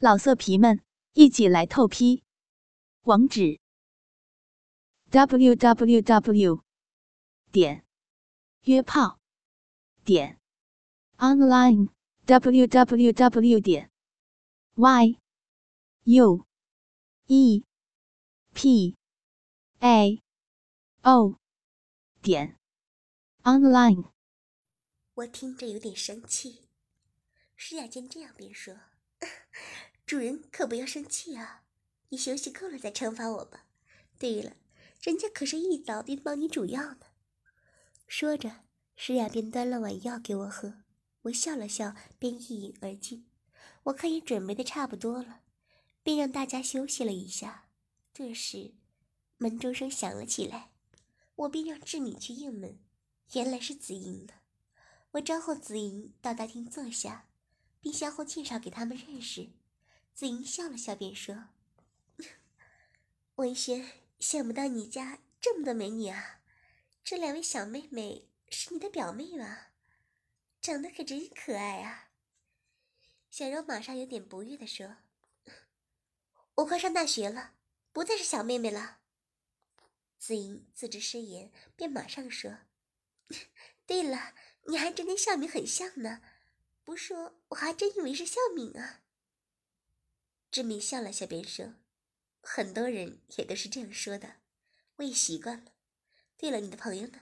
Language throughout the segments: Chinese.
老色皮们，一起来透批！网址：w w w 点约炮点 online w w w 点 y u e p a o 点 online。我听着有点生气。施雅见这样，便说。主人可不要生气啊！你休息够了再惩罚我吧。对了，人家可是一早便帮你煮药呢。说着，诗雅便端了碗药给我喝。我笑了笑，便一饮而尽。我看也准备的差不多了，便让大家休息了一下。这时，门钟声响了起来，我便让志敏去应门。原来是紫莹呢。我招呼紫莹到大厅坐下。并相互介绍给他们认识。子莹笑了笑，便说：“文轩，想不到你家这么多美女啊！这两位小妹妹是你的表妹吧？长得可真可爱啊！”小柔马上有点不悦地说：“我快上大学了，不再是小妹妹了。”子莹自知失言，便马上说：“ 对了，你还真跟小敏很像呢。”不说，我还真以为是孝敏啊。志明笑了笑，便说：“很多人也都是这样说的，我也习惯了。对了，你的朋友呢？”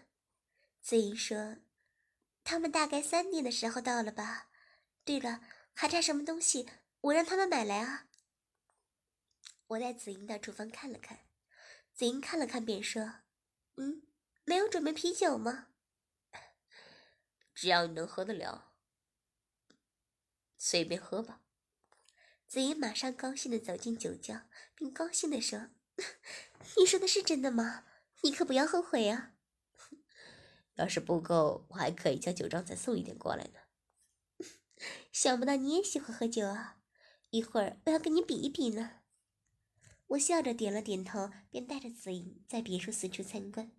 子英说：“他们大概三点的时候到了吧。对了，还差什么东西？我让他们买来啊。”我带子英到厨房看了看，子英看了看，便说：“嗯，没有准备啤酒吗？只要你能喝得了。”随便喝吧。子怡马上高兴的走进酒窖，并高兴的说：“你说的是真的吗？你可不要后悔啊！要是不够，我还可以叫酒庄再送一点过来呢。想不到你也喜欢喝酒啊！一会儿我要跟你比一比呢。”我笑着点了点头，便带着子莹在别墅四处参观。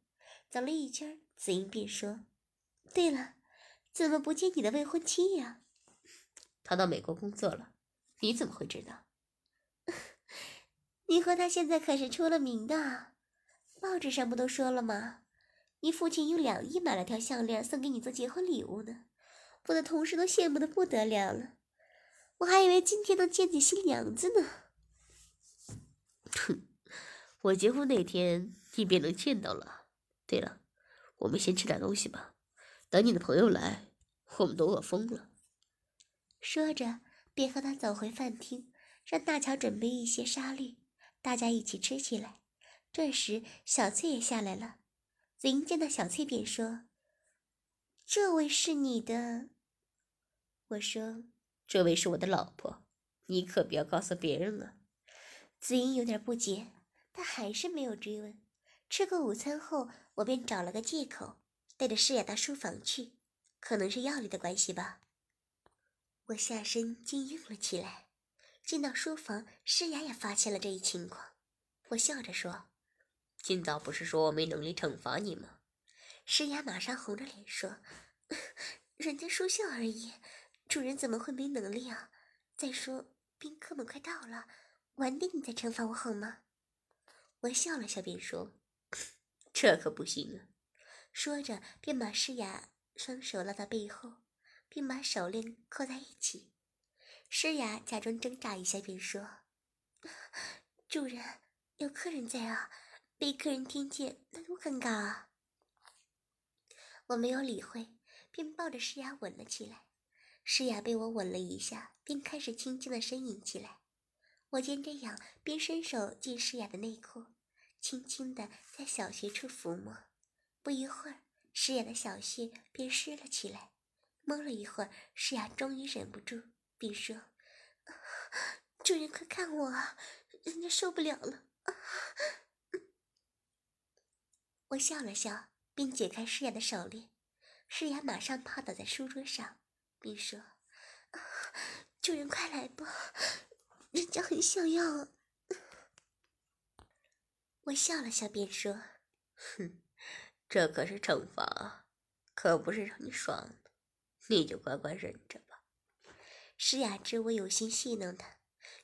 走了一圈，子莹便说：“对了，怎么不见你的未婚妻呀？”她到美国工作了，你怎么会知道？你和他现在可是出了名的，报纸上不都说了吗？你父亲用两亿买了条项链送给你做结婚礼物呢，我的同事都羡慕的不得了了。我还以为今天能见见新娘子呢。哼，我结婚那天你便能见到了。对了，我们先吃点东西吧，等你的朋友来，我们都饿疯了。说着，便和他走回饭厅，让大乔准备一些沙律，大家一起吃起来。这时，小翠也下来了。子英见到小翠，便说：“这位是你的。”我说：“这位是我的老婆，你可不要告诉别人啊。”子英有点不解，但还是没有追问。吃过午餐后，我便找了个借口，带着诗雅到书房去，可能是药力的关系吧。我下身竟硬了起来。进到书房，诗雅也发现了这一情况。我笑着说：“今早不是说我没能力惩罚你吗？”诗雅马上红着脸说：“ 人家说笑而已，主人怎么会没能力啊？再说宾客们快到了，晚点你再惩罚我好吗？”我笑了笑，便说：“ 这可不行啊！”说着，便把诗雅双手拉到背后。并把手链扣在一起，诗雅假装挣扎一下，便说：“主人，有客人在啊，被客人听见那多尴尬啊！”我没有理会，便抱着诗雅吻了起来。诗雅被我吻了一下，便开始轻轻的呻吟起来。我见这样，便伸手进诗雅的内裤，轻轻的在小穴处抚摸。不一会儿，诗雅的小穴便湿了起来。摸了一会儿，诗雅终于忍不住，并说：“主人，快看我啊，人家受不了了。”我笑了笑，并解开诗雅的手链。诗雅马上趴倒在书桌上，并说：“主人，快来吧，人家很想要。”我笑了笑，便说：“哼，这可是惩罚，可不是让你爽。”你就乖乖忍着吧。诗雅知我有心戏弄她，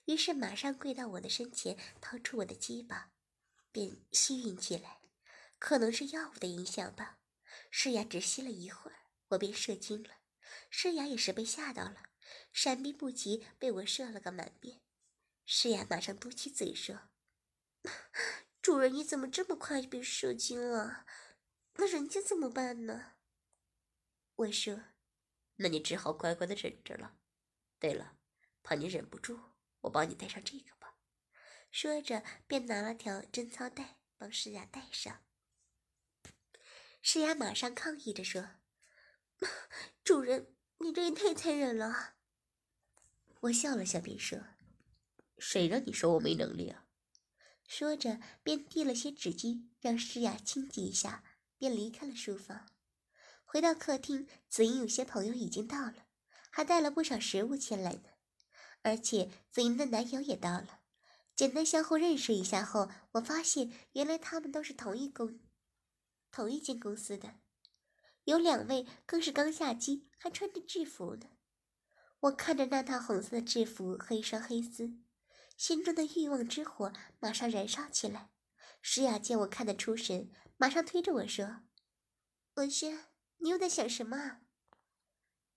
于是马上跪到我的身前，掏出我的鸡巴，便吸吮起来。可能是药物的影响吧，诗雅只吸了一会儿，我便射精了。诗雅也是被吓到了，闪避不及，被我射了个满面。诗雅马上嘟起嘴说：“ 主人，你怎么这么快就被射精了？那人家怎么办呢？”我说：“那你只好乖乖的忍着了。对了，怕你忍不住，我帮你戴上这个吧。”说着，便拿了条贞操带帮诗雅戴上。诗雅马上抗议着说：“ 主人，你这也太残忍了。”我笑了笑，便说：“谁让你说我没能力啊？”说着，便递了些纸巾让诗雅清洁一下，便离开了书房。回到客厅，紫英有些朋友已经到了，还带了不少食物前来呢。而且紫英的男友也到了，简单相互认识一下后，我发现原来他们都是同一公。同一间公司的，有两位更是刚下机，还穿着制服呢。我看着那套红色的制服和一双黑丝，心中的欲望之火马上燃烧起来。诗雅见我看得出神，马上推着我说：“文轩，你又在想什么？”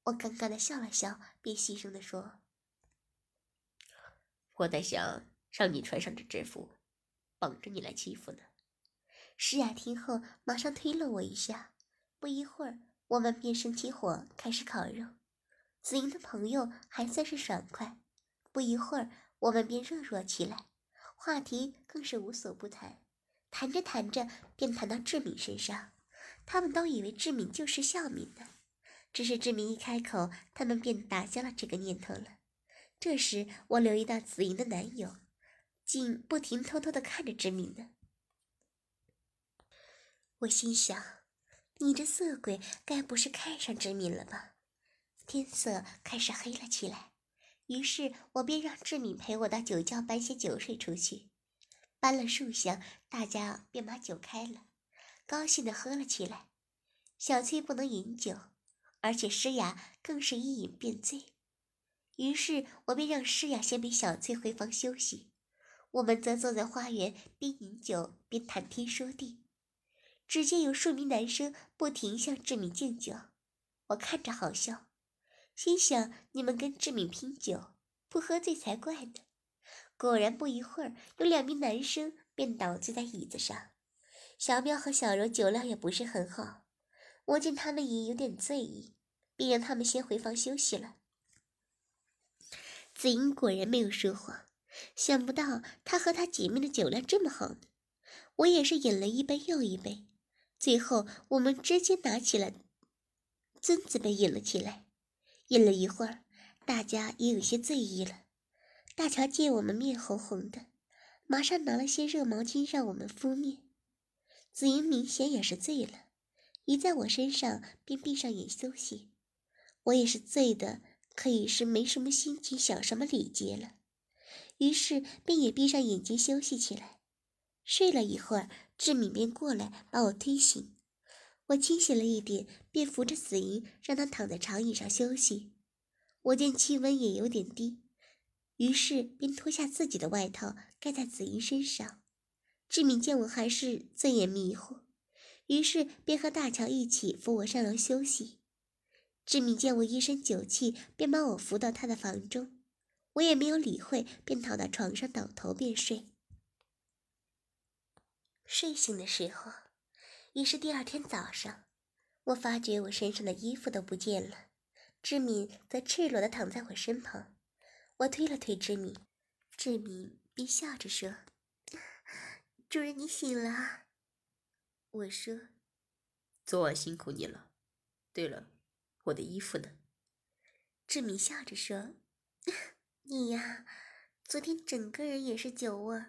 我尴尬的笑了笑，便细声的说：“我在想让你穿上这制服，绑着你来欺负呢。”诗雅听后，马上推了我一下。不一会儿，我们便生起火，开始烤肉。子英的朋友还算是爽快。不一会儿，我们便热络起来，话题更是无所不谈。谈着谈着，便谈到志敏身上。他们都以为志敏就是孝敏的，只是志敏一开口，他们便打消了这个念头了。这时，我留意到子莹的男友，竟不停偷偷的看着志敏呢。我心想，你这色鬼该不是看上志敏了吧？天色开始黑了起来，于是我便让志敏陪我到酒窖搬些酒水出去。搬了数箱，大家便把酒开了，高兴的喝了起来。小翠不能饮酒，而且诗雅更是一饮便醉，于是我便让诗雅先陪小翠回房休息，我们则坐在花园边饮酒边谈天说地。只见有数名男生不停向志敏敬酒，我看着好笑，心想：你们跟志敏拼酒，不喝醉才怪呢。果然，不一会儿，有两名男生便倒坐在椅子上。小喵和小柔酒量也不是很好，我见他们也有点醉意，便让他们先回房休息了。子英果然没有说谎，想不到她和她姐妹的酒量这么好呢。我也是饮了一杯又一杯。最后，我们直接拿起了尊子杯饮了起来。饮了一会儿，大家也有些醉意了。大乔见我们面红红的，马上拿了些热毛巾让我们敷面。紫英明显也是醉了，一在我身上便闭上眼休息。我也是醉的，可以是没什么心情想什么礼节了，于是便也闭上眼睛休息起来。睡了一会儿。志敏便过来把我推醒，我清醒了一点，便扶着紫莹让她躺在长椅上休息。我见气温也有点低，于是便脱下自己的外套盖在紫莹身上。志敏见我还是醉眼迷糊，于是便和大乔一起扶我上楼休息。志敏见我一身酒气，便把我扶到他的房中，我也没有理会，便躺到床上倒头便睡。睡醒的时候，已是第二天早上。我发觉我身上的衣服都不见了，志敏则赤裸的躺在我身旁。我推了推志敏，志敏便笑着说：“主人，你醒了。”我说：“昨晚辛苦你了。对了，我的衣服呢？”志敏笑着说：“ 你呀，昨天整个人也是酒窝，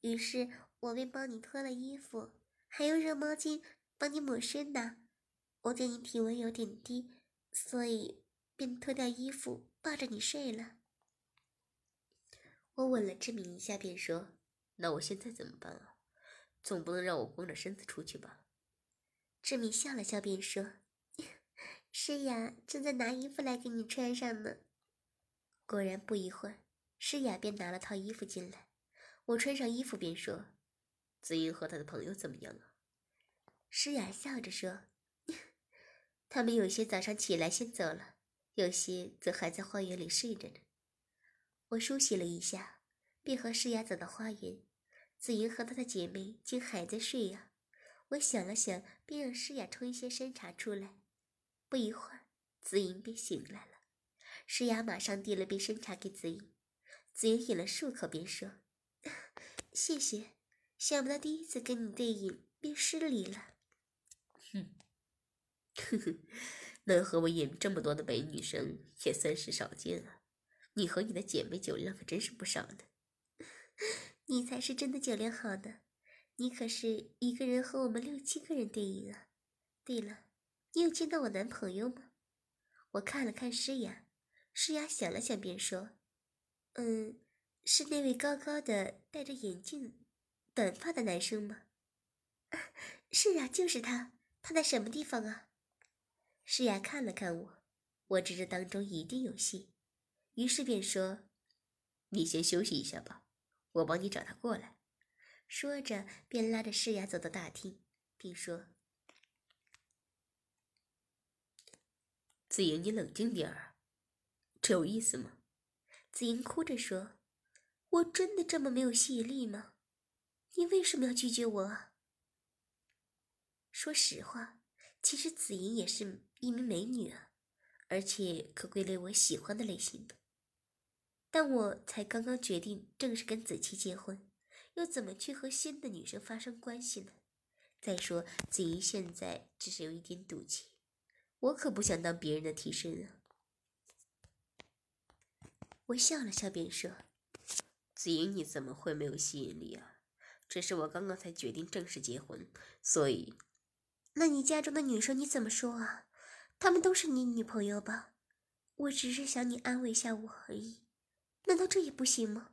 于是。”我便帮你脱了衣服，还用热毛巾帮你抹身呢。我见你体温有点低，所以便脱掉衣服抱着你睡了。我吻了志敏一下，便说：“那我现在怎么办啊？总不能让我光着身子出去吧？”志敏笑了笑，便说：“ 诗雅，正在拿衣服来给你穿上呢。”果然，不一会儿，诗雅便拿了套衣服进来，我穿上衣服便说：“子英和他的朋友怎么样啊？”诗雅笑着说：“ 他们有些早上起来先走了，有些则还在花园里睡着呢。”我梳洗了一下，便和诗雅走到花园。子英和她的姐妹竟还在睡呀。我想了想，便让诗雅冲一些参茶出来。不一会儿，子英便醒来了。诗雅马上递了杯参茶给子英。子英饮了数口，便说：“ 谢谢，想不到第一次跟你对饮便失礼了。”哼，呵呵，能和我饮这么多的美女生也算是少见啊。你和你的姐妹酒量可真是不少呢。你才是真的酒量好呢，你可是一个人和我们六七个人对饮啊。对了，你有见到我男朋友吗？我看了看诗雅，诗雅想了想，便说：“嗯，是那位高高的、戴着眼镜、短发的男生吗？”“ 是啊，就是他。他在什么地方啊？”诗雅看了看我，我知这当中一定有戏，于是便说：“你先休息一下吧。”我帮你找他过来，说着便拉着诗雅走到大厅，并说：“子莹，你冷静点儿，这有意思吗？”子莹哭着说：“我真的这么没有吸引力吗？你为什么要拒绝我？”说实话，其实子莹也是一名美女啊，而且可归类我喜欢的类型的。但我才刚刚决定正式跟子期结婚，又怎么去和新的女生发生关系呢？再说子怡现在只是有一点赌气，我可不想当别人的替身啊。我笑了笑，便说：“子怡，你怎么会没有吸引力啊？只是我刚刚才决定正式结婚，所以……那你家中的女生你怎么说啊？她们都是你女朋友吧？我只是想你安慰一下我而已。”难道这也不行吗？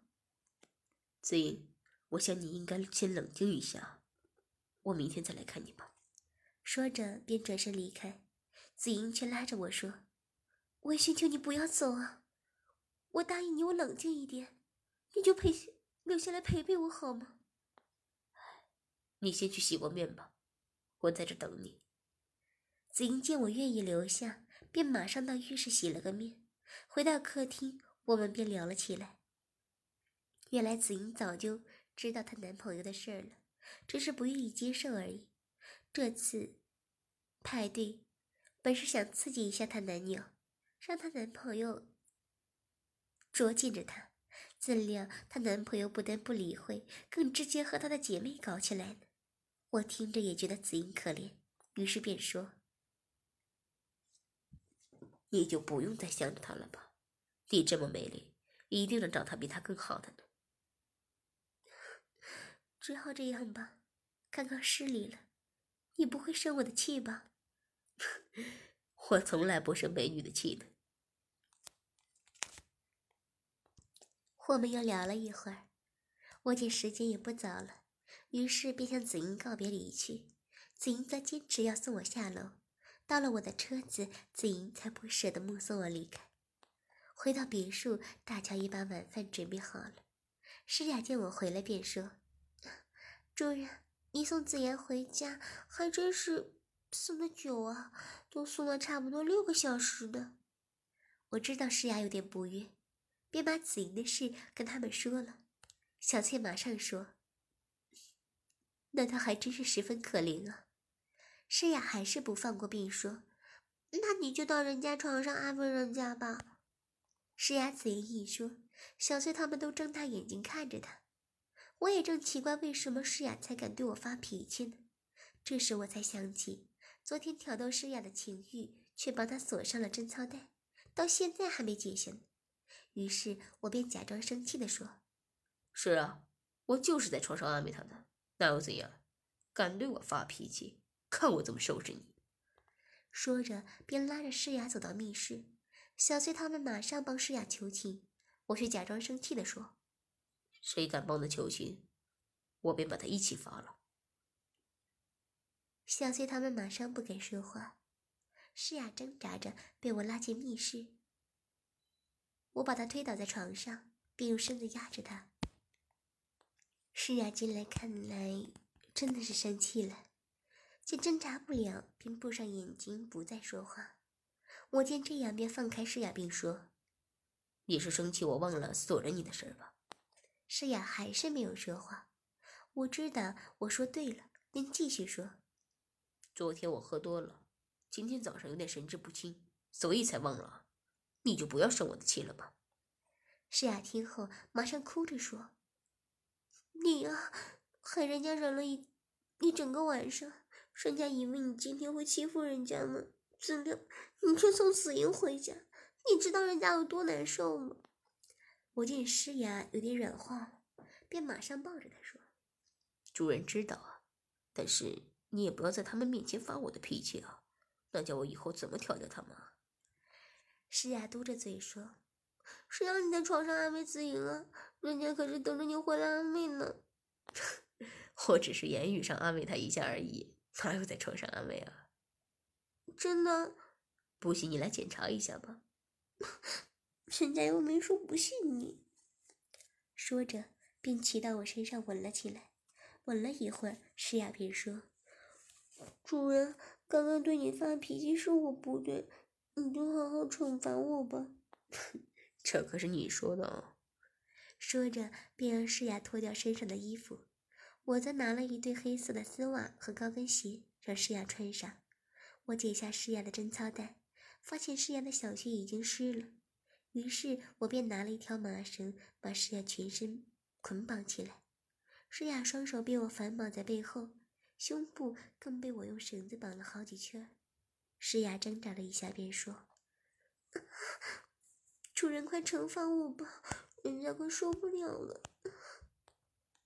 子英，我想你应该先冷静一下，我明天再来看你吧。说着便转身离开，子英却拉着我说：“我寻求你不要走啊！我答应你，我冷静一点，你就陪留下来陪陪我好吗？”你先去洗过面吧，我在这等你。子英见我愿意留下，便马上到浴室洗了个面，回到客厅。我们便聊了起来。原来紫英早就知道她男朋友的事儿了，只是不愿意接受而已。这次派对本是想刺激一下她男友，让她男朋友捉紧着她，怎料她男朋友不但不理会，更直接和她的姐妹搞起来了。我听着也觉得紫英可怜，于是便说：“你就不用再想着他了吧。”你这么美丽，一定能找他比他更好的呢。只好这样吧，刚刚失礼了，你不会生我的气吧？我从来不生美女的气的。我们又聊了一会儿，我见时间也不早了，于是便向子英告别离去。子英则坚持要送我下楼，到了我的车子，子英才不舍得目送我离开。回到别墅，大乔已把晚饭准备好了。诗雅见我回来，便说：“主人，你送子言回家还真是送的久啊，都送了差不多六个小时呢。”我知道诗雅有点不悦，便把子莹的事跟他们说了。小翠马上说：“那他还真是十分可怜啊。”诗雅还是不放过，并说：“那你就到人家床上安慰人家吧。”诗雅此言一说，小翠他们都睁大眼睛看着他。我也正奇怪为什么诗雅才敢对我发脾气呢？这时我才想起，昨天挑逗诗雅的情欲，却帮她锁上了贞操带，到现在还没解下呢。于是我便假装生气地说：“是啊，我就是在床上安慰她的，那又怎样？敢对我发脾气，看我怎么收拾你！”说着，便拉着诗雅走到密室。小翠他们马上帮诗雅求情，我却假装生气地说：“谁敢帮他求情，我便把他一起罚了。”小翠他们马上不敢说话，诗雅挣扎着被我拉进密室，我把她推倒在床上，便用身子压着他。诗雅进来看来真的是生气了，见挣扎不了，便闭上眼睛不再说话。我见这样，便放开施雅，并说：“你是生气我忘了锁着你的事儿吧？”施雅还是没有说话。我知道我说对了，便继续说：“昨天我喝多了，今天早上有点神志不清，所以才忘了。你就不要生我的气了吧。”施雅听后马上哭着说：“你呀，害人家忍了一一整个晚上，人家以为你今天会欺负人家呢。”怎料你却送死婴回家，你知道人家有多难受吗？我见诗雅有点软化，便马上抱着她说：“主人知道啊，但是你也不要在他们面前发我的脾气啊，那叫我以后怎么调教他们？”诗雅嘟着嘴说：“谁让你在床上安慰子莹啊？人家可是等着你回来安慰呢。”我只是言语上安慰他一下而已，哪有在床上安慰啊？真的，不信你来检查一下吧。人家又没说不信你。说着，便骑到我身上吻了起来。吻了一会儿，诗雅便说：“主人，刚刚对你发脾气是我不对，你就好好惩罚我吧。”这可是你说的哦。说着，便让诗雅脱掉身上的衣服。我则拿了一对黑色的丝袜和高跟鞋，让诗雅穿上。我解下诗雅的贞操带，发现诗雅的小穴已经湿了，于是我便拿了一条麻绳，把诗雅全身捆绑起来。诗雅双手被我反绑在背后，胸部更被我用绳子绑了好几圈。诗雅挣扎了一下，便说：“ 主人，快惩罚我吧，人家快受不了了。”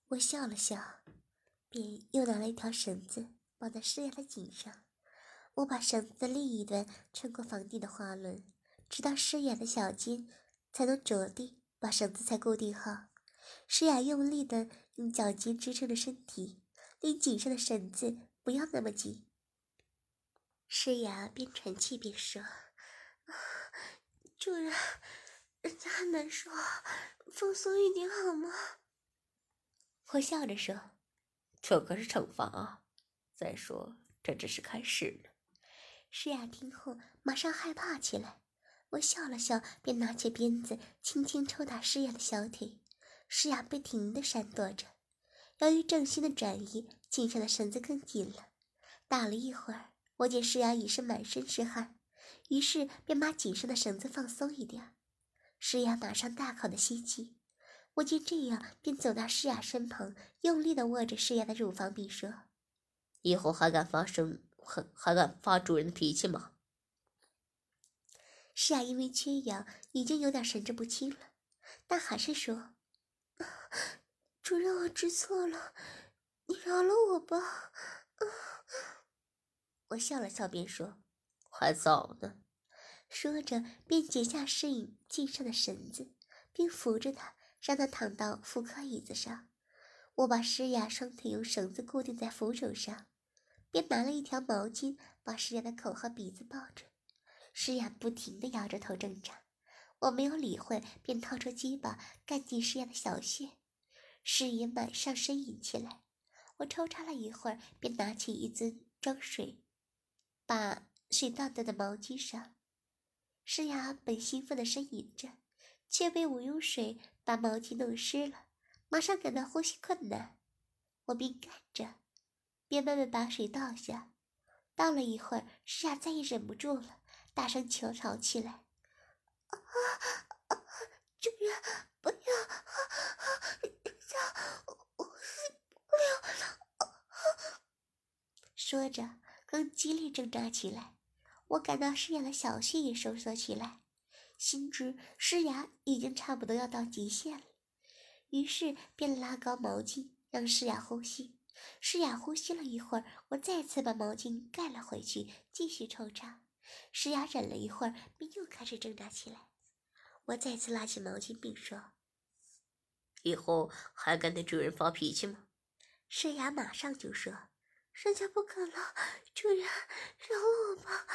我笑了笑，便又拿了一条绳子绑在诗雅的颈上。我把绳子的另一端穿过房顶的滑轮，直到诗雅的小肩才能着地，把绳子才固定好。诗雅用力的用脚尖支撑着身体，令颈上的绳子不要那么紧。诗雅边喘气边说：“主人，人家很难受，放松一点好吗？”我笑着说：“这可是惩罚啊！再说，这只是开始。”诗雅听后，马上害怕起来。我笑了笑，便拿起鞭子，轻轻抽打诗雅的小腿。诗雅不停地闪躲着。由于重心的转移，颈上的绳子更紧了。打了一会儿，我见诗雅已是满身是汗，于是便把颈上的绳子放松一点。诗雅马上大口的吸气。我见这样，便走到诗雅身旁，用力的握着诗雅的乳房，并说：“以后还敢发生？”还敢发主人的脾气吗？是啊，因为缺氧，已经有点神志不清了，但还是说：“ 主人，我知错了，你饶了我吧。”我笑了笑，便说：“还早呢。”说着，便解下适应颈上的绳子，并扶着他，让他躺到妇科椅子上。我把诗雅双腿用绳子固定在扶手上。便拿了一条毛巾，把诗雅的口和鼻子抱着。诗雅不停地摇着头挣扎，我没有理会，便掏出鸡巴干进诗雅的小穴。诗雅马上呻吟起来。我抽插了一会儿，便拿起一樽装水，把水倒在了毛巾上。诗雅本兴奋地呻吟着，却被我用水把毛巾弄湿了，马上感到呼吸困难。我便干着。便慢慢把水倒下，倒了一会儿，诗雅再也忍不住了，大声求饶起来：“啊啊！主人，不要！人家我受不了了！”说着，更激烈挣扎起来。我感到诗雅的小穴也收缩起来，心知诗雅已经差不多要到极限了，于是便拉高毛巾，让诗雅呼吸。诗雅呼吸了一会儿，我再次把毛巾盖了回去，继续抽插。诗雅忍了一会儿，便又开始挣扎起来。我再次拉起毛巾，并说：“以后还敢对主人发脾气吗？”诗雅马上就说：“人家不敢了，主人，饶了我吧，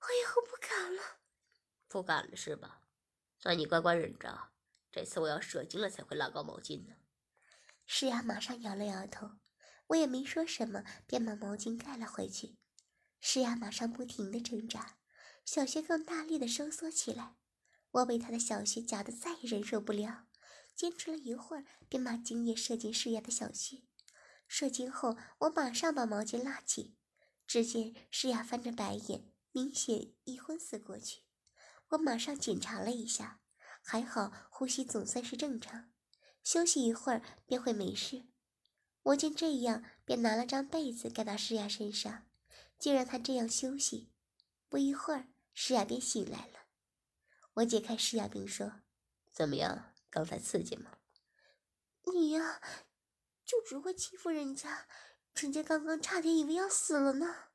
我以后不敢了。”不敢了是吧？那你乖乖忍着，这次我要射精了才会拉高毛巾呢。诗雅马上摇了摇头，我也没说什么，便把毛巾盖了回去。诗雅马上不停的挣扎，小穴更大力的收缩起来。我被她的小穴夹得再也忍受不了，坚持了一会儿，便把精液射进诗雅的小穴。射精后，我马上把毛巾拉起，只见诗雅翻着白眼，明显已昏死过去。我马上检查了一下，还好，呼吸总算是正常。休息一会儿便会没事。我见这样，便拿了张被子盖到诗雅身上，就让她这样休息。不一会儿，诗雅便醒来了。我解开诗雅，并说：“怎么样？刚才刺激吗？”“你呀，就只会欺负人家，人家刚刚差点以为要死了呢。”“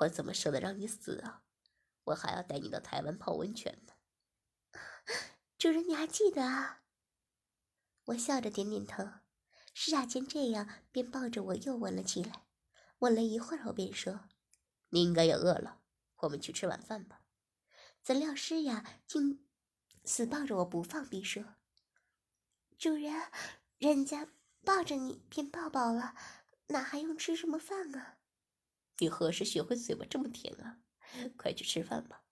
我怎么舍得让你死啊？我还要带你到台湾泡温泉呢。”“主人，你还记得啊？”我笑着点点头，施雅见这样，便抱着我又吻了起来。吻了一会儿后，便说：“你应该也饿了，我们去吃晚饭吧。”怎料诗雅竟死抱着我不放，便说：“主人，人家抱着你便抱饱了，哪还用吃什么饭啊？”你何时学会嘴巴这么甜啊？快去吃饭吧。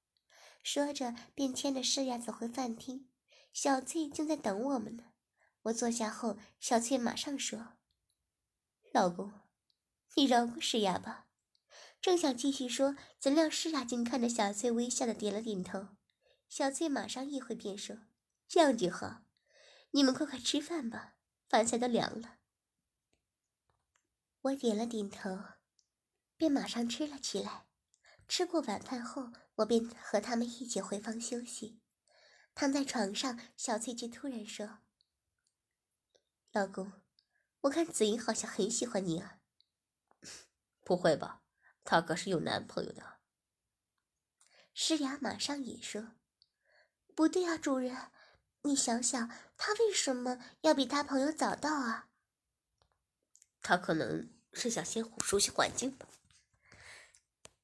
说着，便牵着诗雅走回饭厅。小翠正在等我们呢。我坐下后，小翠马上说：“老公，你饶过诗雅吧。”正想继续说，怎料诗雅竟看着小翠，微笑的点了点头。小翠马上一回便说：“这样就好，你们快快吃饭吧，饭菜都凉了。”我点了点头，便马上吃了起来。吃过晚饭后，我便和他们一起回房休息。躺在床上，小翠却突然说。老公，我看紫英好像很喜欢你啊。不会吧，她可是有男朋友的。诗雅马上也说：“不对啊，主人，你想想，他为什么要比他朋友早到啊？”他可能是想先熟悉环境吧。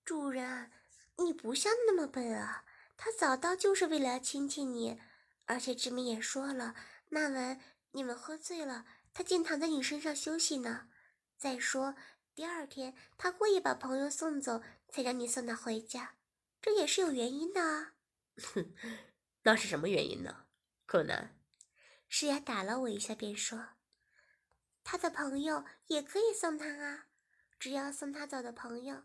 主人，你不像那么笨啊！他早到就是为了要亲亲你，而且志明也说了，那晚。你们喝醉了，他竟躺在你身上休息呢。再说，第二天他故意把朋友送走，才让你送他回家，这也是有原因的啊。哼，那是什么原因呢？柯南，诗雅打了我一下，便说：“他的朋友也可以送他啊，只要送他走的朋友，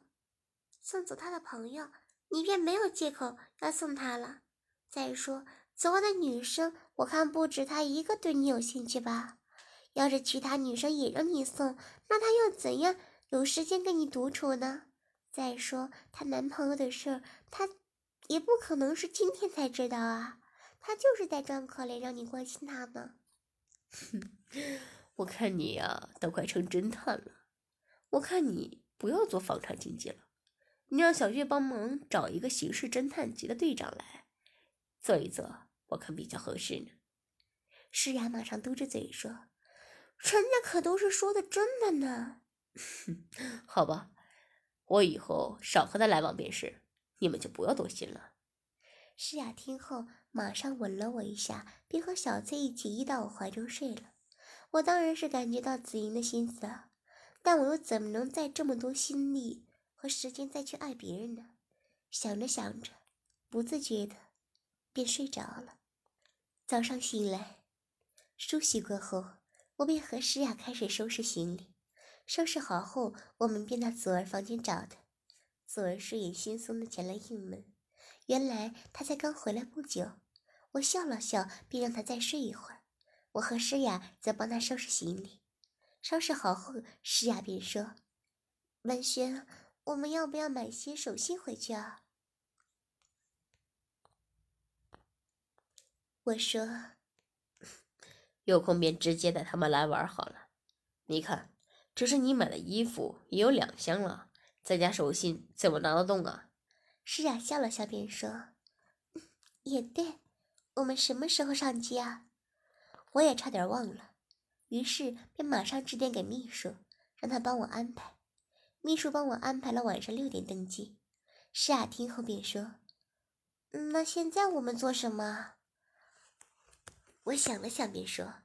送走他的朋友，你便没有借口要送他了。再说。”所有的女生，我看不止她一个对你有兴趣吧？要是其他女生也让你送，那她又怎样有时间跟你独处呢？再说她男朋友的事儿，她也不可能是今天才知道啊！她就是在装可怜，让你关心她呢。哼，我看你呀，都快成侦探了。我看你不要做房产经纪了，你让小月帮忙找一个刑事侦探局的队长来做一做。我看比较合适呢。诗雅马上嘟着嘴说：“人家可都是说的真的呢。”好吧，我以后少和他来往便是，你们就不要多心了。诗雅听后马上吻了我一下，并和小翠一起依到我怀中睡了。我当然是感觉到紫莹的心思啊，但我又怎么能再这么多心力和时间再去爱别人呢？想着想着，不自觉的便睡着了。早上醒来，梳洗过后，我便和诗雅开始收拾行李。收拾好后，我们便到左儿房间找他。左儿睡眼惺忪的前来应门，原来他才刚回来不久。我笑了笑，便让他再睡一会儿。我和诗雅则帮他收拾行李。收拾好后，诗雅便说：“文轩，我们要不要买些手信回去啊？”我说：“ 有空便直接带他们来玩好了。你看，这是你买的衣服，也有两箱了，再加手信，怎么拿得动啊？”诗雅笑了笑，便说：“也对，我们什么时候上机啊？”我也差点忘了，于是便马上致电给秘书，让他帮我安排。秘书帮我安排了晚上六点登机。诗雅听后便说：“那现在我们做什么？”我想了想，便说：“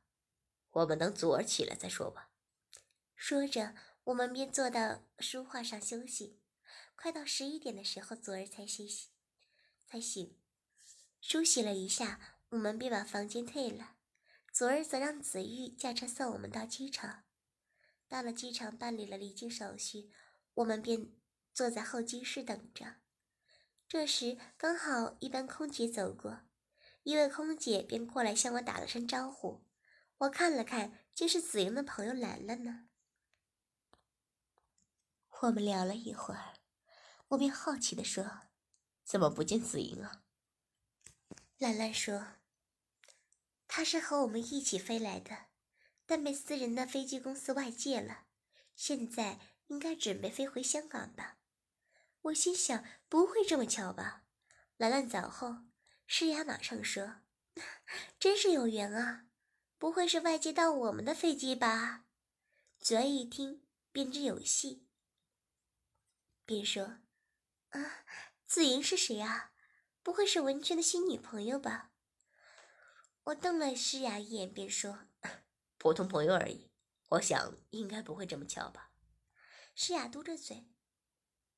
我们等祖儿起来再说吧。”说着，我们便坐到书画上休息。快到十一点的时候，祖儿才歇息，才醒。梳洗了一下，我们便把房间退了。祖儿则让子玉驾车送我们到机场。到了机场，办理了离境手续，我们便坐在候机室等着。这时，刚好一班空姐走过，一位空姐便过来向我打了声招呼。我看了看，竟是紫莹的朋友兰兰呢。我们聊了一会儿，我便好奇地说：“怎么不见紫莹啊？”兰兰说：“她是和我们一起飞来的，但被私人的飞机公司外借了，现在应该准备飞回香港吧。”我心想：“不会这么巧吧？”兰兰走后，诗雅马上说：“ 真是有缘啊，不会是外接到我们的飞机吧？”祖儿一听便知有戏，便说：“啊，子莹是谁啊？”不会是文娟的新女朋友吧？我瞪了诗雅一眼，便说：“ 普通朋友而已。我想应该不会这么巧吧？”诗雅嘟着嘴：“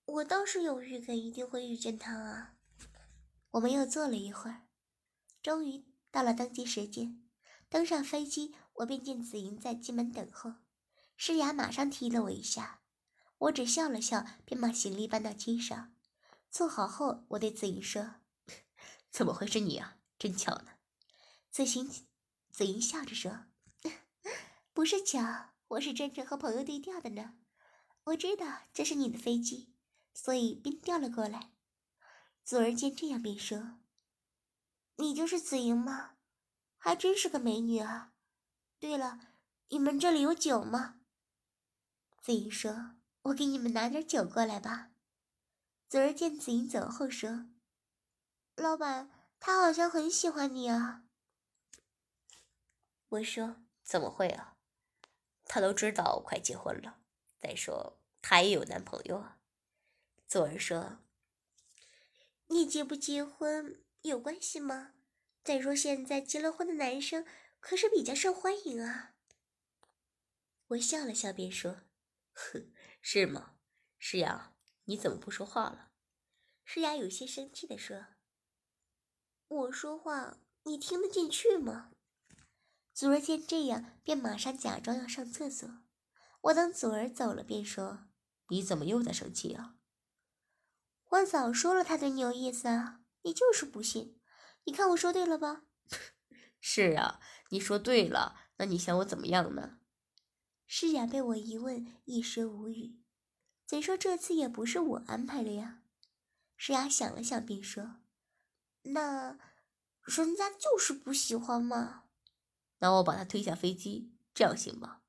我倒是有预感，一定会遇见他啊。”我们又坐了一会儿，终于到了登机时间。登上飞机，我便见子莹在机门等候。诗雅马上踢了我一下，我只笑了笑，便把行李搬到机上。坐好后，我对子莹说。怎么会是你啊？真巧呢。子行，子莹笑着说：“ 不是巧，我是真正和朋友对调的呢。我知道这是你的飞机，所以便调了过来。”祖儿见这样，便说：“你就是紫莹吗？还真是个美女啊。对了，你们这里有酒吗？”紫莹说：“我给你们拿点酒过来吧。”祖儿见紫莹走后说。老板，他好像很喜欢你啊。我说怎么会啊？他都知道我快结婚了。再说他也有男朋友啊。祖儿说：“你结不结婚有关系吗？再说现在结了婚的男生可是比较受欢迎啊。”我笑了笑，便说：“哼，是吗？诗雅，你怎么不说话了？”诗雅有些生气的说。我说话你听得进去吗？祖儿见这样，便马上假装要上厕所。我等祖儿走了，便说：“你怎么又在生气啊？”我早说了他对你有意思啊，你就是不信。你看我说对了吧？是啊，你说对了。那你想我怎么样呢？诗雅被我一问，一时无语。怎说这次也不是我安排的呀？诗雅想了想，便说。那人家就是不喜欢嘛。那我把他推下飞机，这样行吗？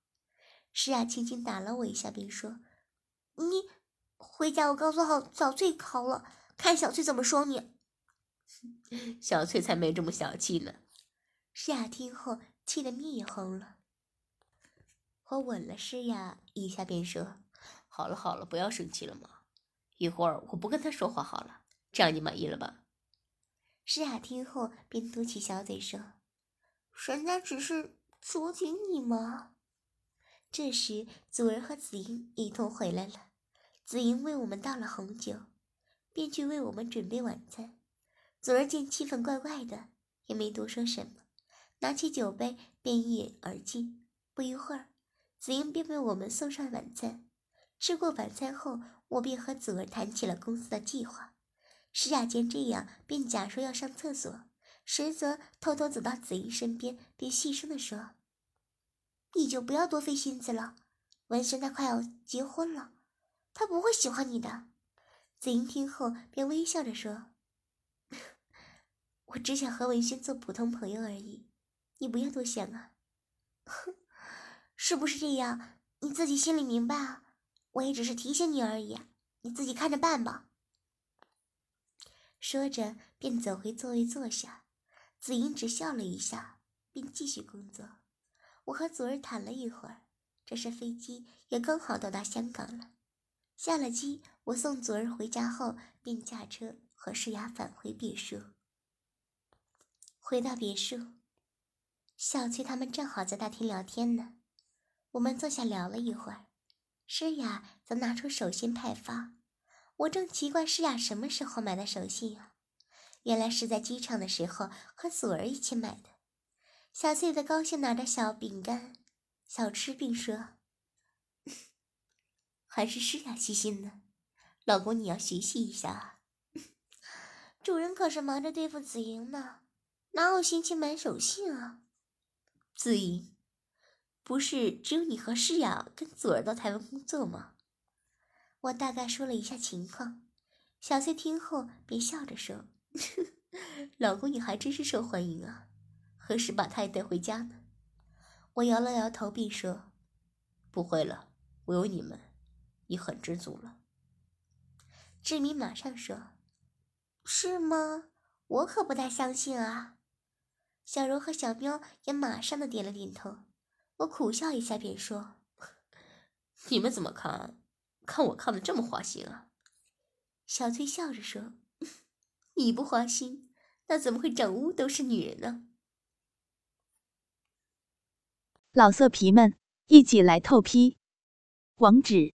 诗雅轻轻打了我一下，便说：“你回家，我告诉好小翠考了，看小翠怎么说你。”小翠才没这么小气呢。诗雅听后气得面也红了。我吻了诗雅一下，便说：“好了好了，不要生气了嘛。一会儿我不跟他说话好了，这样你满意了吧？”诗雅听后，便嘟起小嘴说：“人家只是捉紧你嘛。”这时，祖儿和子英一同回来了。子英为我们倒了红酒，便去为我们准备晚餐。祖儿见气氛怪怪的，也没多说什么，拿起酒杯便一饮而尽。不一会儿，子英便为我们送上晚餐。吃过晚餐后，我便和祖儿谈起了公司的计划。石雅见这样，便假说要上厕所，实则偷偷走到子英身边，便细声地说：“你就不要多费心思了，文轩他快要结婚了，他不会喜欢你的。”子英听后便微笑着说：“我只想和文轩做普通朋友而已，你不要多想啊。”“哼，是不是这样？你自己心里明白啊。我也只是提醒你而已，你自己看着办吧。”说着，便走回座位坐下。紫英只笑了一下，便继续工作。我和祖儿谈了一会儿，这时飞机也刚好到达香港了。下了机，我送祖儿回家后，便驾车和诗雅返回别墅。回到别墅，小翠他们正好在大厅聊天呢，我们坐下聊了一会儿。诗雅则拿出手信派发，我正奇怪诗雅什么时候买的手信啊？原来是在机场的时候和祖儿一起买的。小翠的高兴拿着小饼干、小吃，并说：“还是诗雅细心呢，老公你要学习一下。主人可是忙着对付紫莹呢，哪有心情买手信啊？”子莹，不是只有你和诗雅跟祖儿到台湾工作吗？我大概说了一下情况，小翠听后便笑着说：“ 老公，你还真是受欢迎啊！何时把他也带回家呢？”我摇了摇头，并说：“不会了，我有你们，已很知足了。”志明马上说：“是吗？我可不太相信啊。”小柔和小喵也马上的点了点头。我苦笑一下，便说：“ 你们怎么看？看我看的这么花心啊？”小翠笑着说：“ 你不花心，那怎么会整屋都是女人呢？”老色皮们，一起来透批！网址